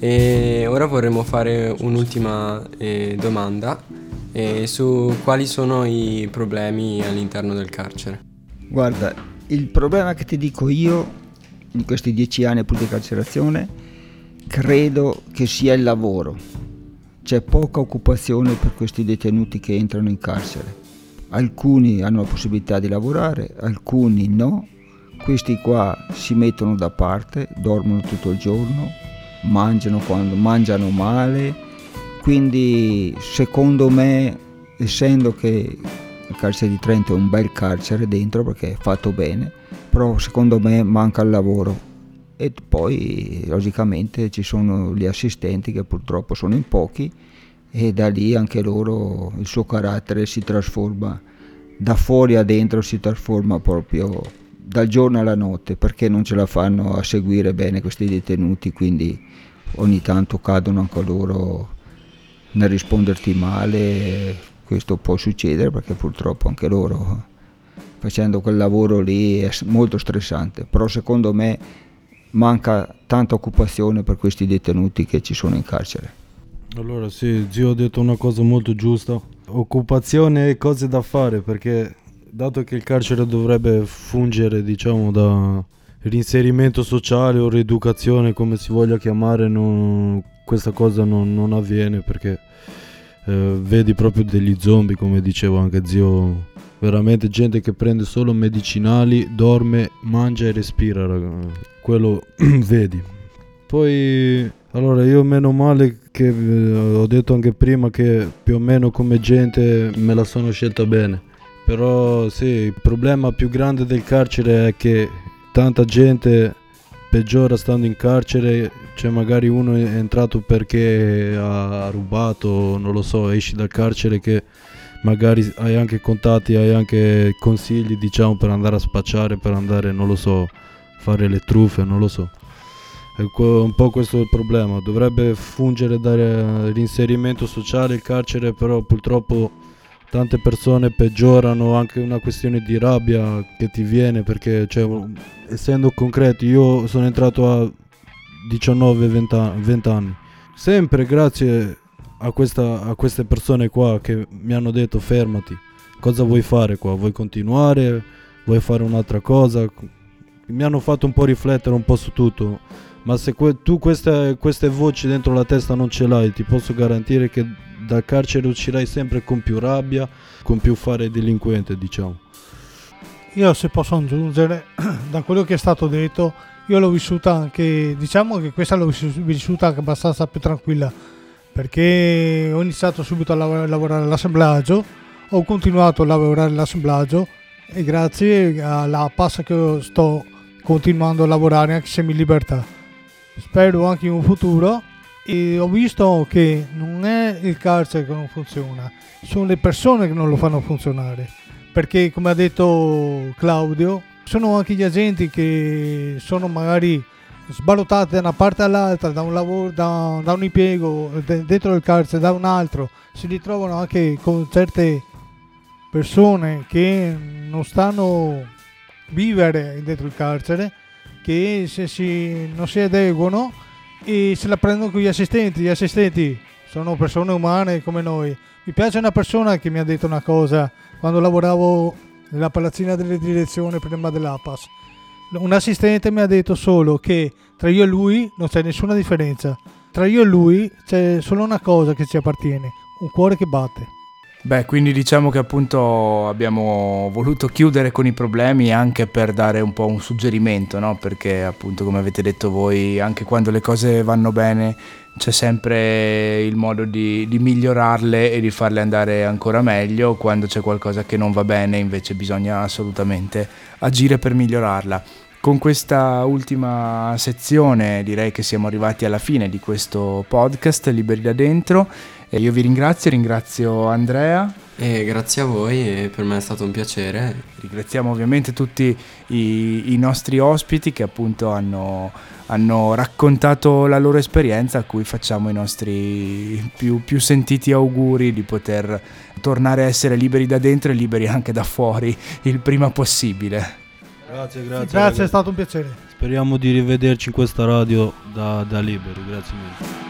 E ora vorremmo fare un'ultima eh, domanda eh, su quali sono i problemi all'interno del carcere. Guarda, il problema che ti dico io in questi dieci anni di carcerazione credo che sia il lavoro. C'è poca occupazione per questi detenuti che entrano in carcere. Alcuni hanno la possibilità di lavorare, alcuni no. Questi qua si mettono da parte, dormono tutto il giorno, mangiano quando mangiano male. Quindi secondo me, essendo che il carcere di Trento è un bel carcere dentro perché è fatto bene, però secondo me manca il lavoro e poi logicamente ci sono gli assistenti che purtroppo sono in pochi e da lì anche loro il suo carattere si trasforma da fuori a dentro si trasforma proprio dal giorno alla notte perché non ce la fanno a seguire bene questi detenuti quindi ogni tanto cadono anche loro nel risponderti male questo può succedere perché purtroppo anche loro facendo quel lavoro lì è molto stressante però secondo me manca tanta occupazione per questi detenuti che ci sono in carcere. Allora sì, zio ha detto una cosa molto giusta, occupazione e cose da fare perché dato che il carcere dovrebbe fungere diciamo da reinserimento sociale o rieducazione come si voglia chiamare, non, questa cosa non, non avviene perché eh, vedi proprio degli zombie come diceva anche zio veramente gente che prende solo medicinali, dorme, mangia e respira, quello vedi. Poi, allora io meno male che eh, ho detto anche prima che più o meno come gente me la sono scelta bene. Però sì, il problema più grande del carcere è che tanta gente peggiora stando in carcere, cioè magari uno è entrato perché ha rubato, non lo so, esci dal carcere che magari hai anche contatti, hai anche consigli, diciamo, per andare a spacciare, per andare, non lo so, fare le truffe, non lo so. È un po' questo il problema. Dovrebbe fungere da reinserimento sociale il carcere, però purtroppo tante persone peggiorano anche una questione di rabbia che ti viene perché, cioè, essendo concreti, io sono entrato a 19-20 anni. Sempre grazie a, questa, a queste persone qua che mi hanno detto fermati, cosa vuoi fare qua? Vuoi continuare? Vuoi fare un'altra cosa? Mi hanno fatto un po' riflettere un po' su tutto, ma se que- tu queste, queste voci dentro la testa non ce l'hai, ti posso garantire che dal carcere uscirai sempre con più rabbia, con più fare delinquente, diciamo. Io se posso aggiungere, da quello che è stato detto, io l'ho vissuta anche, diciamo che questa l'ho vissuta anche abbastanza più tranquilla perché ho iniziato subito a lavorare all'assemblaggio, ho continuato a lavorare all'assemblaggio e grazie alla passa che sto continuando a lavorare anche semi libertà. Spero anche in un futuro e ho visto che non è il carcere che non funziona, sono le persone che non lo fanno funzionare. Perché come ha detto Claudio, sono anche gli agenti che sono magari sballottate da una parte all'altra, da un lavoro, da, da un impiego dentro il carcere, da un altro, si ritrovano anche con certe persone che non stanno vivere dentro il carcere, che se si, non si adeguano e se la prendono con gli assistenti. Gli assistenti sono persone umane come noi. Mi piace una persona che mi ha detto una cosa quando lavoravo nella palazzina delle direzioni prima dell'APAS un assistente mi ha detto solo che tra io e lui non c'è nessuna differenza. Tra io e lui c'è solo una cosa che ci appartiene, un cuore che batte. Beh, quindi diciamo che appunto abbiamo voluto chiudere con i problemi anche per dare un po' un suggerimento, no? Perché appunto come avete detto voi, anche quando le cose vanno bene c'è sempre il modo di, di migliorarle e di farle andare ancora meglio, quando c'è qualcosa che non va bene invece bisogna assolutamente agire per migliorarla. Con questa ultima sezione direi che siamo arrivati alla fine di questo podcast Liberi da dentro. E io vi ringrazio, ringrazio Andrea. E grazie a voi, per me è stato un piacere. Ringraziamo ovviamente tutti i, i nostri ospiti che appunto hanno, hanno, raccontato la loro esperienza, a cui facciamo i nostri più, più sentiti auguri di poter tornare a essere liberi da dentro e liberi anche da fuori il prima possibile. Grazie, grazie. Grazie, è stato un piacere. speriamo di rivederci in questa radio da, da liberi, grazie mille.